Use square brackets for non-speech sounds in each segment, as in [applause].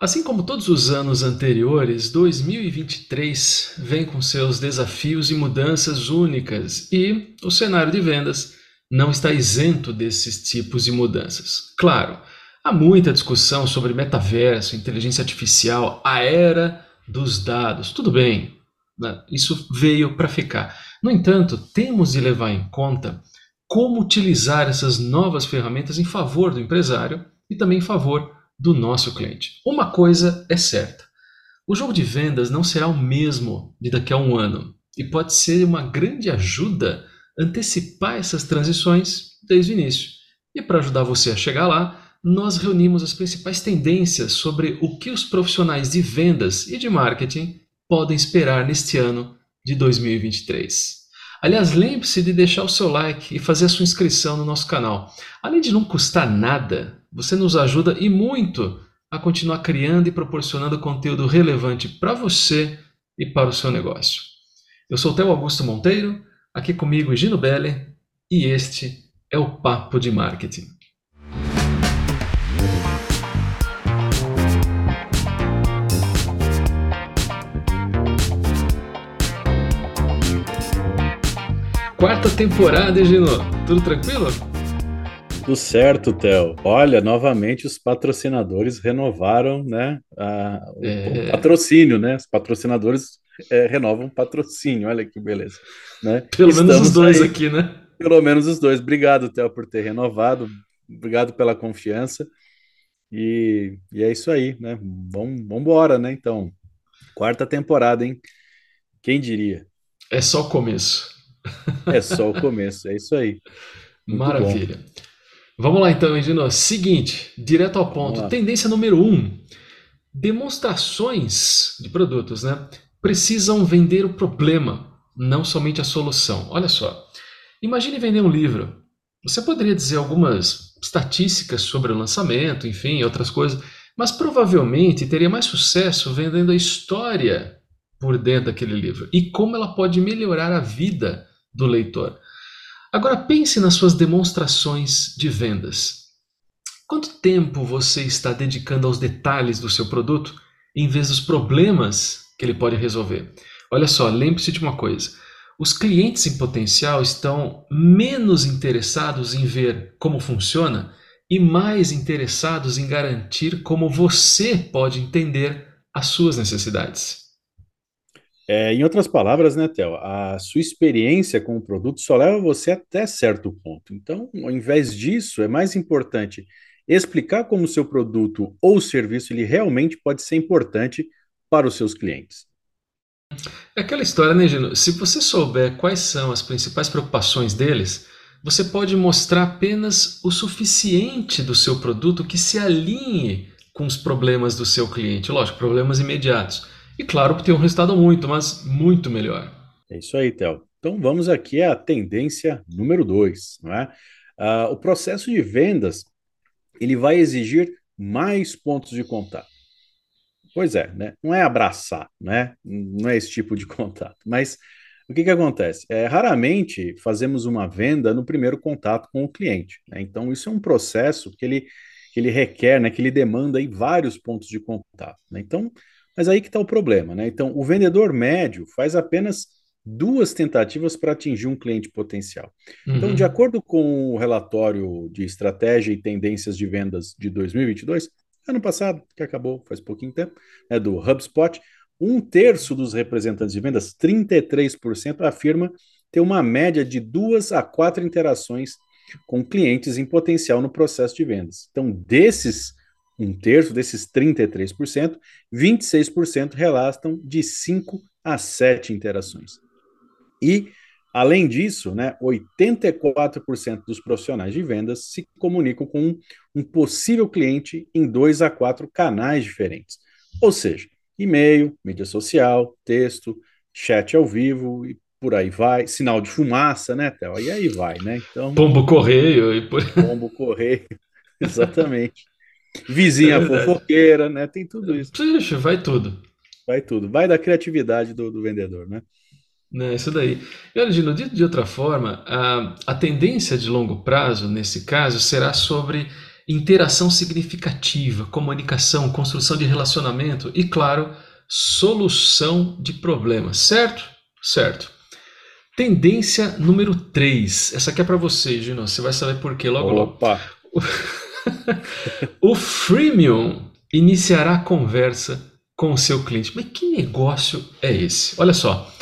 Assim como todos os anos anteriores, 2023 vem com seus desafios e mudanças únicas e o cenário de vendas não está isento desses tipos de mudanças. Claro, há muita discussão sobre metaverso, inteligência artificial, a era dos dados. Tudo bem, né? isso veio para ficar. No entanto, temos de levar em conta como utilizar essas novas ferramentas em favor do empresário e também em favor do nosso cliente. Uma coisa é certa: o jogo de vendas não será o mesmo de daqui a um ano e pode ser uma grande ajuda antecipar essas transições desde o início. E para ajudar você a chegar lá, nós reunimos as principais tendências sobre o que os profissionais de vendas e de marketing podem esperar neste ano de 2023. Aliás, lembre-se de deixar o seu like e fazer a sua inscrição no nosso canal. Além de não custar nada, você nos ajuda e muito a continuar criando e proporcionando conteúdo relevante para você e para o seu negócio. Eu sou o Theo Augusto Monteiro, aqui comigo Gino Belli, e este é o Papo de Marketing. Quarta temporada, Gino. Tudo tranquilo? Tudo certo, Theo. Olha, novamente os patrocinadores renovaram, né, a, é... o patrocínio, né? Os patrocinadores é, renovam patrocínio. Olha que beleza, né? Pelo Estamos menos os dois aí, aqui, né? Pelo menos os dois. Obrigado, Theo, por ter renovado. Obrigado pela confiança. E, e é isso aí, né? Vamos embora, né? Então, quarta temporada, hein? Quem diria? É só o começo. [laughs] É só o começo, é isso aí. Muito Maravilha. Bom. Vamos lá então, Edino. Seguinte, direto ao ponto. Tendência número um: demonstrações de produtos, né? Precisam vender o problema, não somente a solução. Olha só. Imagine vender um livro. Você poderia dizer algumas estatísticas sobre o lançamento, enfim, outras coisas, mas provavelmente teria mais sucesso vendendo a história por dentro daquele livro e como ela pode melhorar a vida do leitor. Agora pense nas suas demonstrações de vendas. Quanto tempo você está dedicando aos detalhes do seu produto em vez dos problemas que ele pode resolver? Olha só, lembre-se de uma coisa: os clientes em potencial estão menos interessados em ver como funciona e mais interessados em garantir como você pode entender as suas necessidades. É, em outras palavras, né, Theo, a sua experiência com o produto só leva você até certo ponto. Então, ao invés disso, é mais importante explicar como o seu produto ou serviço ele realmente pode ser importante para os seus clientes. É aquela história, né, Gino? Se você souber quais são as principais preocupações deles, você pode mostrar apenas o suficiente do seu produto que se alinhe com os problemas do seu cliente. Lógico, problemas imediatos e claro, ter um resultado muito, mas muito melhor. É isso aí, Theo. Então vamos aqui à tendência número dois, não é? Uh, o processo de vendas ele vai exigir mais pontos de contato. Pois é, né? Não é abraçar, né? Não é esse tipo de [laughs] contato. Mas o que, que acontece? É, raramente fazemos uma venda no primeiro contato com o cliente. Né? Então, isso é um processo que ele, que ele requer, né? que ele demanda aí vários pontos de contato. Né? Então, mas aí que está o problema, né? Então, o vendedor médio faz apenas duas tentativas para atingir um cliente potencial. Então, uhum. Então, de acordo com o relatório de estratégia e tendências de vendas de 2022, ano passado, que acabou faz pouquinho tempo, né, do HubSpot, um terço dos representantes de vendas, 33%, afirma ter uma média de duas a quatro interações com clientes em potencial no processo de vendas. Então, desses um terço desses 33%, 26% relatam de 5 a 7 interações. E, além disso, né, 84% dos profissionais de vendas se comunicam com um, um possível cliente em 2 a 4 canais diferentes. Ou seja, e-mail, mídia social, texto, chat ao vivo e por aí vai, sinal de fumaça, né, Théo? E aí vai, né? Então, pombo correio e por... pombo correio, [laughs] exatamente. Vizinha é fofoqueira, né? Tem tudo isso. Puxa, vai tudo. Vai tudo. Vai da criatividade do, do vendedor, né? É, isso daí. E olha, Gino, dito de outra forma, a, a tendência de longo prazo, nesse caso, será sobre interação significativa, comunicação, construção de relacionamento e, claro, solução de problemas. Certo? Certo. Tendência número 3. Essa aqui é para você, Gino. Você vai saber por quê logo Opa. logo. [laughs] [laughs] o freemium iniciará a conversa com o seu cliente. Mas que negócio é esse? Olha só.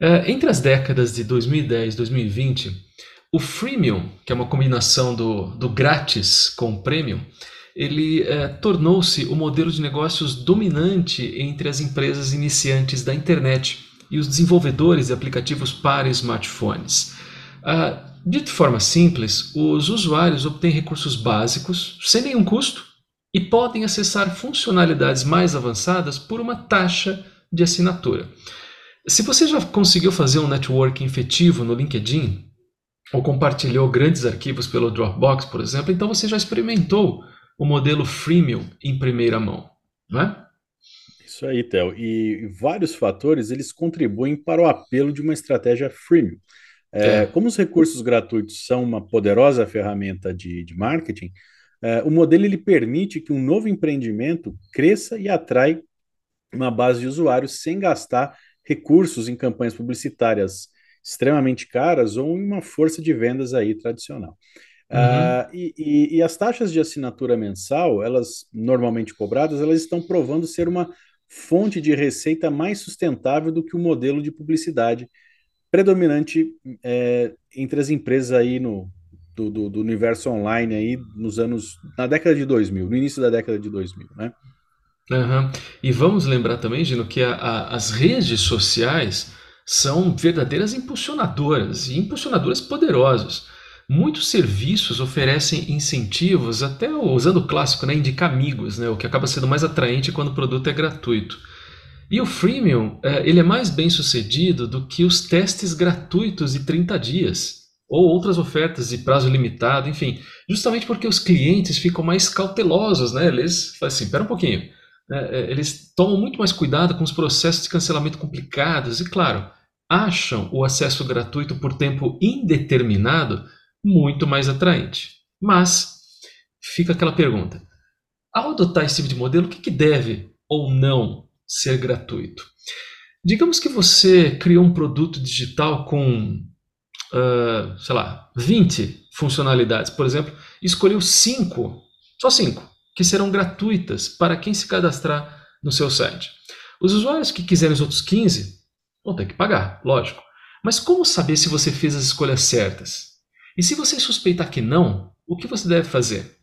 É, entre as décadas de 2010 e 2020, o freemium, que é uma combinação do, do grátis com o premium, ele é, tornou-se o modelo de negócios dominante entre as empresas iniciantes da internet e os desenvolvedores de aplicativos para smartphones. Ah, de forma simples, os usuários obtêm recursos básicos sem nenhum custo e podem acessar funcionalidades mais avançadas por uma taxa de assinatura. Se você já conseguiu fazer um networking efetivo no LinkedIn, ou compartilhou grandes arquivos pelo Dropbox, por exemplo, então você já experimentou o modelo freemium em primeira mão, não é? Isso aí, Theo. E vários fatores eles contribuem para o apelo de uma estratégia freemium. É, é. Como os recursos gratuitos são uma poderosa ferramenta de, de marketing, é, o modelo ele permite que um novo empreendimento cresça e atrai uma base de usuários sem gastar recursos em campanhas publicitárias extremamente caras ou em uma força de vendas aí tradicional. Uhum. Uh, e, e, e, as taxas de assinatura mensal, elas normalmente cobradas, elas estão provando ser uma fonte de receita mais sustentável do que o modelo de publicidade predominante é, entre as empresas aí no, do, do, do, universo online aí nos anos, na década de 2000, no início da década de 2000, né? Uhum. E vamos lembrar também, Gino, que a, a, as redes sociais são verdadeiras impulsionadoras e impulsionadoras poderosos. Muitos serviços oferecem incentivos, até usando o clássico, né, indicar amigos, né, o que acaba sendo mais atraente quando o produto é gratuito. E o freemium é, ele é mais bem sucedido do que os testes gratuitos de 30 dias ou outras ofertas de prazo limitado, enfim, justamente porque os clientes ficam mais cautelosos, né? Eles falam assim, espera um pouquinho, né? eles tomam muito mais cuidado com os processos de cancelamento complicados e, claro, acham o acesso gratuito por tempo indeterminado muito mais atraente. Mas fica aquela pergunta: ao adotar esse tipo de modelo, o que, que deve ou não ser gratuito? Digamos que você criou um produto digital com, uh, sei lá, 20 funcionalidades, por exemplo, escolheu 5, só 5, que serão gratuitas para quem se cadastrar no seu site. Os usuários que quiserem os outros 15 vão ter que pagar, lógico. Mas como saber se você fez as escolhas certas? E se você suspeitar que não, o que você deve fazer?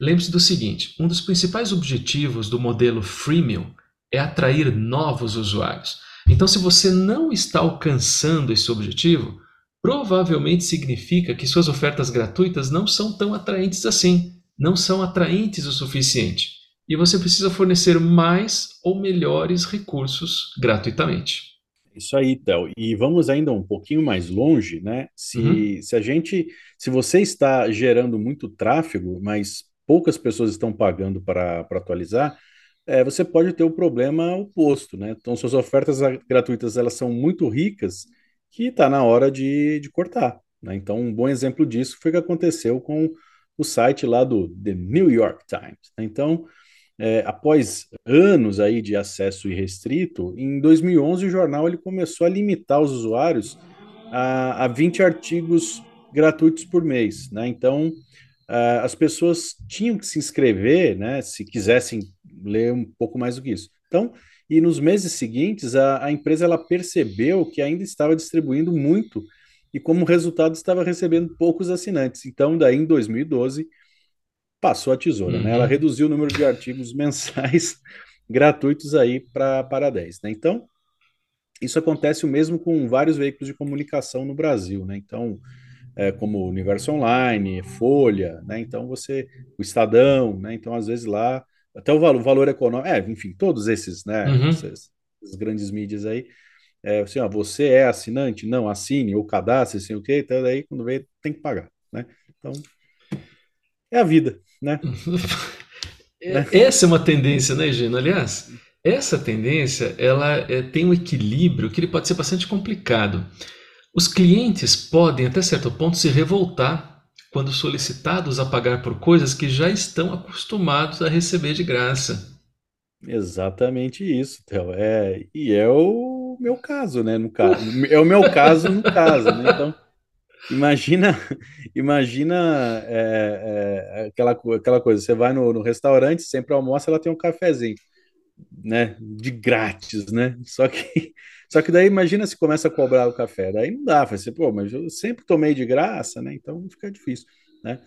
Lembre-se do seguinte: um dos principais objetivos do modelo freemium é atrair novos usuários. Então, se você não está alcançando esse objetivo, provavelmente significa que suas ofertas gratuitas não são tão atraentes assim, não são atraentes o suficiente. E você precisa fornecer mais ou melhores recursos gratuitamente. Isso aí, Théo. E vamos ainda um pouquinho mais longe, né? Se, uhum. se a gente, se você está gerando muito tráfego, mas poucas pessoas estão pagando para, para atualizar, é, você pode ter o problema oposto, né? Então, suas ofertas gratuitas elas são muito ricas que está na hora de, de cortar. Né? Então, um bom exemplo disso foi o que aconteceu com o site lá do The New York Times. Né? Então, é, após anos aí de acesso irrestrito, em 2011 o jornal ele começou a limitar os usuários a, a 20 artigos gratuitos por mês, né? Então uh, as pessoas tinham que se inscrever, né? Se quisessem ler um pouco mais do que isso. Então, e nos meses seguintes a, a empresa ela percebeu que ainda estava distribuindo muito e como resultado estava recebendo poucos assinantes. Então, daí em 2012 passou a tesoura, uhum. né? Ela uhum. reduziu o número de artigos [laughs] mensais gratuitos aí pra, para 10, né? Então, isso acontece o mesmo com vários veículos de comunicação no Brasil, né? Então, é, como Universo Online, Folha, né? Então, você, o Estadão, né? Então, às vezes lá, até o valor, o valor econômico, é, enfim, todos esses, né? Uhum. Essas, essas grandes mídias aí, é, assim, ó, você é assinante? Não, assine ou cadastre, assim, o quê? Então, daí, quando vem, tem que pagar, né? Então, é a vida, né? [laughs] É, essa é uma tendência, né, Gino? Aliás, essa tendência ela é, tem um equilíbrio que ele pode ser bastante complicado. Os clientes podem, até certo ponto, se revoltar quando solicitados a pagar por coisas que já estão acostumados a receber de graça. Exatamente isso, Theo. É, e é o meu caso, né? No caso, é o meu caso no caso, né? Então, imagina, imagina é, é, aquela, aquela coisa. Você vai no, no restaurante, sempre almoça, ela tem um cafezinho, né? De grátis, né? Só que, só que daí imagina se começa a cobrar o café, daí não dá. Vai ser, pô, mas eu sempre tomei de graça, né? Então fica difícil, né?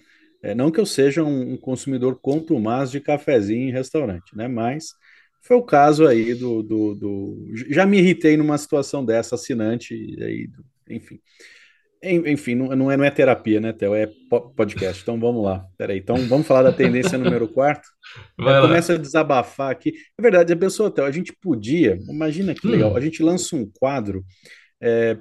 É, não que eu seja um, um consumidor contumaz de cafezinho em restaurante, né? Mas foi o caso aí do, do, do, Já me irritei numa situação dessa, assinante, aí, enfim. Enfim, não, não, é, não é terapia, né, Theo? É podcast. Então vamos lá. Peraí. Então vamos falar da tendência número 4. [laughs] Começa a desabafar aqui. É verdade, a pessoa, Theo, a gente podia, imagina que legal, hum. a gente lança um quadro. É,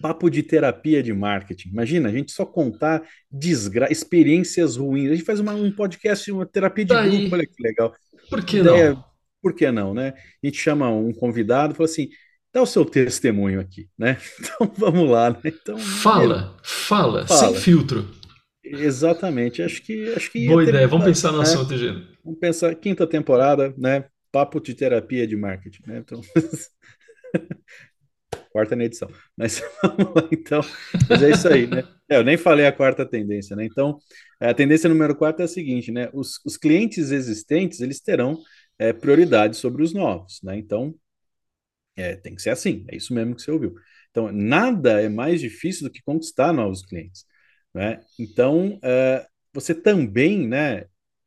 papo de terapia de marketing. Imagina, a gente só contar desgra experiências ruins. A gente faz uma, um podcast, uma terapia de tá grupo, olha que legal. Por que não? Por que não, né? A gente chama um convidado e fala assim: dá o seu testemunho aqui, né? [laughs] Então vamos lá, né? Então, fala, é, fala, fala, sem filtro. Exatamente, acho que acho que boa ideia. Vamos pensar no né? assunto, Gino. Vamos pensar quinta temporada, né? Papo de terapia de marketing, né? Então [laughs] quarta na edição. Mas [laughs] vamos lá, então. Mas é isso aí, né? É, eu nem falei a quarta tendência, né? Então, a tendência número quatro é a seguinte, né? Os, os clientes existentes, eles terão é, prioridade sobre os novos, né? Então, é, tem que ser assim, é isso mesmo que você ouviu. Então, nada é mais difícil do que conquistar novos clientes, né? Então, é, você também, né,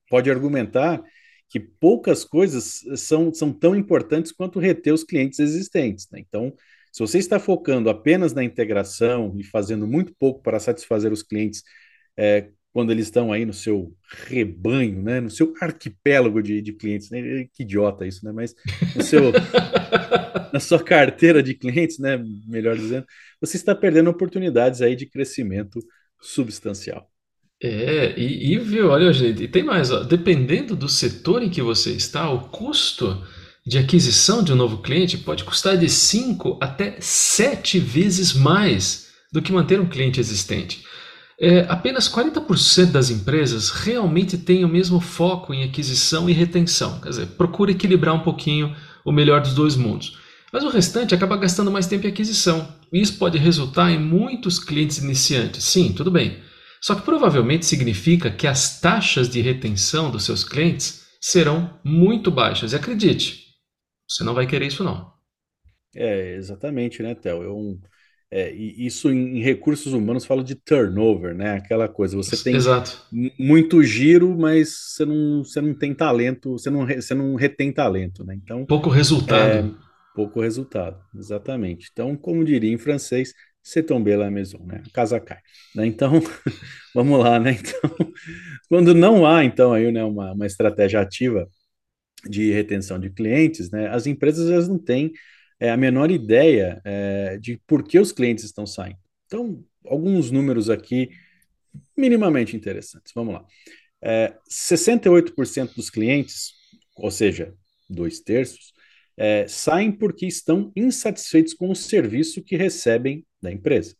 pode argumentar que poucas coisas são, são tão importantes quanto reter os clientes existentes, né? Então, se você está focando apenas na integração e fazendo muito pouco para satisfazer os clientes é, quando eles estão aí no seu rebanho, né, no seu arquipélago de, de clientes, né, que idiota isso, né, mas no seu, [laughs] na sua carteira de clientes, né, melhor dizendo, você está perdendo oportunidades aí de crescimento substancial. É, e, e viu, olha, gente, e tem mais, ó, dependendo do setor em que você está, o custo de aquisição de um novo cliente pode custar de 5 até 7 vezes mais do que manter um cliente existente. É, apenas 40% das empresas realmente têm o mesmo foco em aquisição e retenção, quer dizer, procura equilibrar um pouquinho o melhor dos dois mundos. Mas o restante acaba gastando mais tempo em aquisição. E isso pode resultar em muitos clientes iniciantes. Sim, tudo bem. Só que provavelmente significa que as taxas de retenção dos seus clientes serão muito baixas. E acredite, você não vai querer isso, não. É, exatamente, né, Theo? Eu, é, isso em, em, recursos humanos fala de turnover, né? Aquela coisa, você tem Exato. muito giro, mas você não, você não tem talento, você não, você não retém talento, né? Então, pouco resultado. É, pouco resultado, exatamente. Então, como diria em francês, c'est tombé la maison, né? A casa cai. Né? Então, [laughs] vamos lá, né? Então, [laughs] quando não há, então, aí, né, uma, uma estratégia ativa de retenção de clientes, né, as empresas elas não têm é, a menor ideia é, de por que os clientes estão saindo. Então, alguns números aqui minimamente interessantes. Vamos lá. É, 68% dos clientes, ou seja, dois terços, é, saem porque estão insatisfeitos com o serviço que recebem da empresa.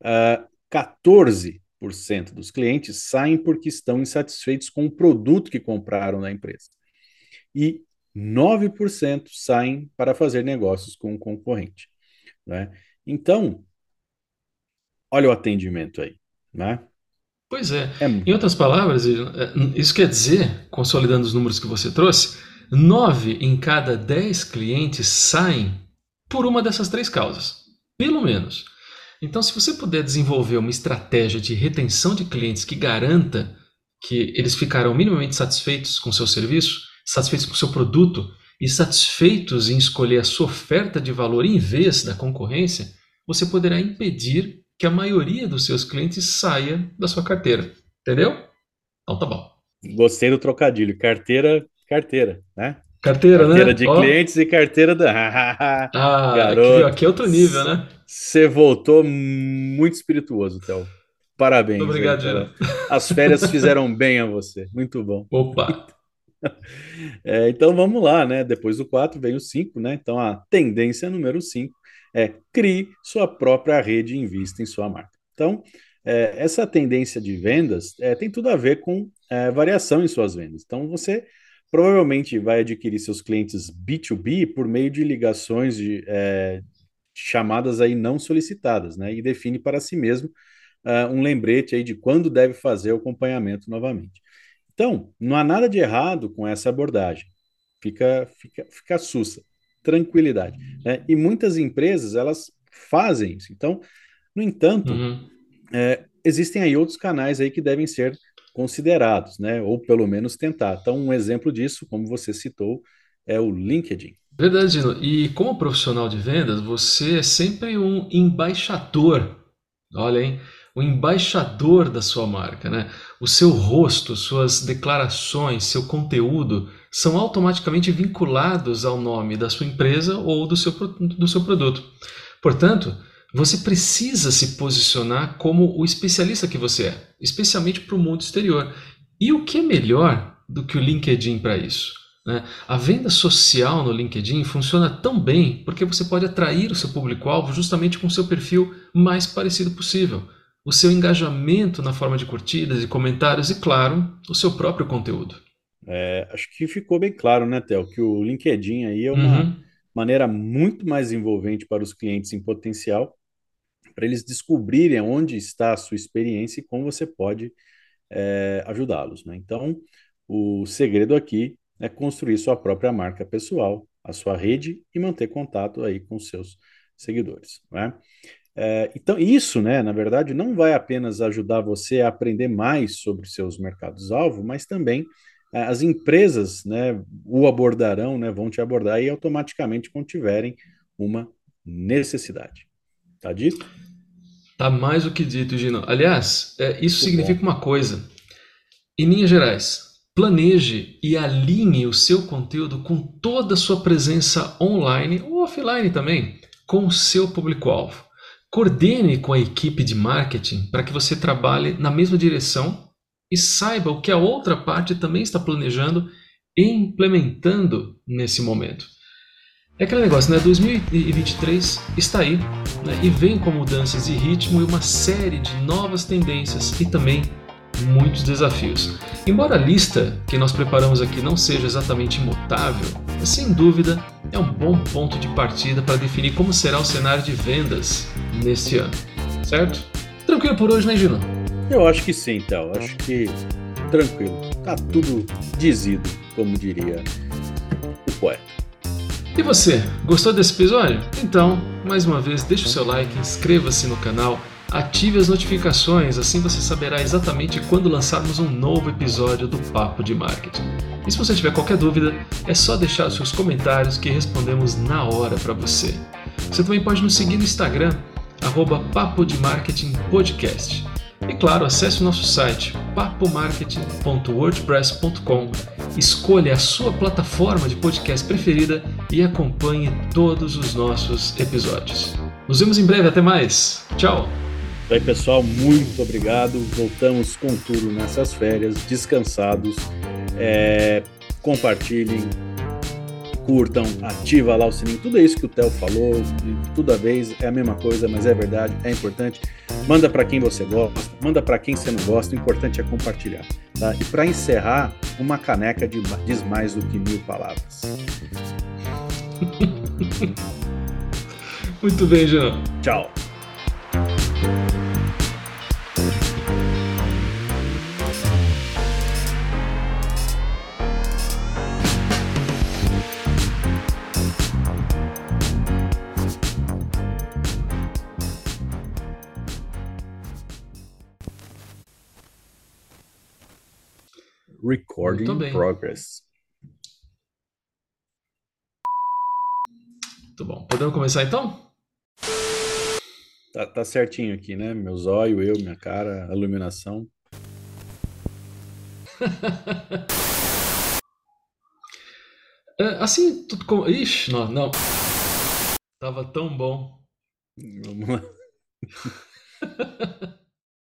Uh, 14% dos clientes saem porque estão insatisfeitos com o produto que compraram na empresa e 9% saem para fazer negócios com o concorrente. Né? Então, olha o atendimento aí. Né? Pois é. é. Em outras palavras, é, isso quer dizer, consolidando os números que você trouxe, 9 em cada 10 clientes saem por uma dessas três causas, pelo menos. Então, se você puder desenvolver uma estratégia de retenção de clientes que garanta que eles ficarão minimamente satisfeitos com seu serviço, satisfeitos com seu produto e satisfeitos em escolher a sua oferta de valor em vez da concorrência, você poderá impedir que a maioria dos seus clientes saia da sua carteira. Entendeu? Então tá bom. Gostei do trocadilho. Carteira, carteira, né? Carteira, carteira né? Carteira de oh. clientes e carteira da. [laughs] ah, garoto. Aqui, aqui é outro nível, né? Você voltou muito espirituoso, Théo. Parabéns. Muito obrigado, aí, As férias [laughs] fizeram bem a você. Muito bom. Opa! [laughs] É, então vamos lá, né? Depois do 4 vem o 5, né? Então a tendência número 5 é crie sua própria rede e invista em sua marca. Então, é, essa tendência de vendas é, tem tudo a ver com é, variação em suas vendas. Então, você provavelmente vai adquirir seus clientes B2B por meio de ligações de é, chamadas aí não solicitadas, né? E define para si mesmo uh, um lembrete aí de quando deve fazer o acompanhamento novamente. Então, não há nada de errado com essa abordagem. Fica, fica, fica sussa, tranquilidade. Né? E muitas empresas, elas fazem isso. Então, no entanto, uhum. é, existem aí outros canais aí que devem ser considerados, né? Ou pelo menos tentar. Então, um exemplo disso, como você citou, é o LinkedIn. Verdade, Gino. E como profissional de vendas, você é sempre um embaixador. Olha, hein? O embaixador da sua marca, né? O seu rosto, suas declarações, seu conteúdo são automaticamente vinculados ao nome da sua empresa ou do seu, do seu produto. Portanto, você precisa se posicionar como o especialista que você é, especialmente para o mundo exterior. E o que é melhor do que o LinkedIn para isso? Né? A venda social no LinkedIn funciona tão bem porque você pode atrair o seu público-alvo justamente com o seu perfil mais parecido possível. O seu engajamento na forma de curtidas e comentários e, claro, o seu próprio conteúdo. É, acho que ficou bem claro, né, Theo, que o LinkedIn aí é uma uhum. maneira muito mais envolvente para os clientes em potencial, para eles descobrirem onde está a sua experiência e como você pode é, ajudá-los. Né? Então, o segredo aqui é construir sua própria marca pessoal, a sua rede e manter contato aí com seus seguidores. Né? É, então, isso, né, na verdade, não vai apenas ajudar você a aprender mais sobre seus mercados-alvo, mas também é, as empresas né, o abordarão, né, vão te abordar e automaticamente quando tiverem uma necessidade. Tá dito? Tá mais do que dito, Gino. Aliás, é, isso Muito significa bom. uma coisa. Em linhas gerais, Planeje e alinhe o seu conteúdo com toda a sua presença online ou offline também, com o seu público-alvo. Coordene com a equipe de marketing para que você trabalhe na mesma direção e saiba o que a outra parte também está planejando e implementando nesse momento. É aquele negócio, né? 2023 está aí né? e vem com mudanças de ritmo e uma série de novas tendências e também muitos desafios. Embora a lista que nós preparamos aqui não seja exatamente imutável, sem dúvida é um bom ponto de partida para definir como será o cenário de vendas neste ano. Certo? Tranquilo por hoje, né, Gino? Eu acho que sim, então. Acho que tranquilo. Tá tudo dizido, como diria o poeta. E você, gostou desse episódio? Então, mais uma vez, deixe o seu like, inscreva-se no canal Ative as notificações, assim você saberá exatamente quando lançarmos um novo episódio do Papo de Marketing. E se você tiver qualquer dúvida, é só deixar os seus comentários que respondemos na hora para você. Você também pode nos seguir no Instagram, arroba Papo de Marketing Podcast. E claro, acesse o nosso site papomarketing.wordpress.com, escolha a sua plataforma de podcast preferida e acompanhe todos os nossos episódios. Nos vemos em breve, até mais. Tchau! Aí, pessoal, muito obrigado. Voltamos com tudo nessas férias, descansados. É, compartilhem, curtam, ativa lá o sininho, tudo isso que o Theo falou, toda vez é a mesma coisa, mas é verdade, é importante. Manda para quem você gosta, manda para quem você não gosta, o importante é compartilhar. Tá? E para encerrar, uma caneca de, diz mais do que mil palavras. [laughs] Muito bem, João. Tchau. Recording in progress. Muito bom. Podemos começar então? Tá, tá certinho aqui, né? Meu zóio, eu, minha cara, a iluminação. [laughs] é, assim, tudo como. Ixi, não, não. Tava tão bom. Vamos lá. [laughs]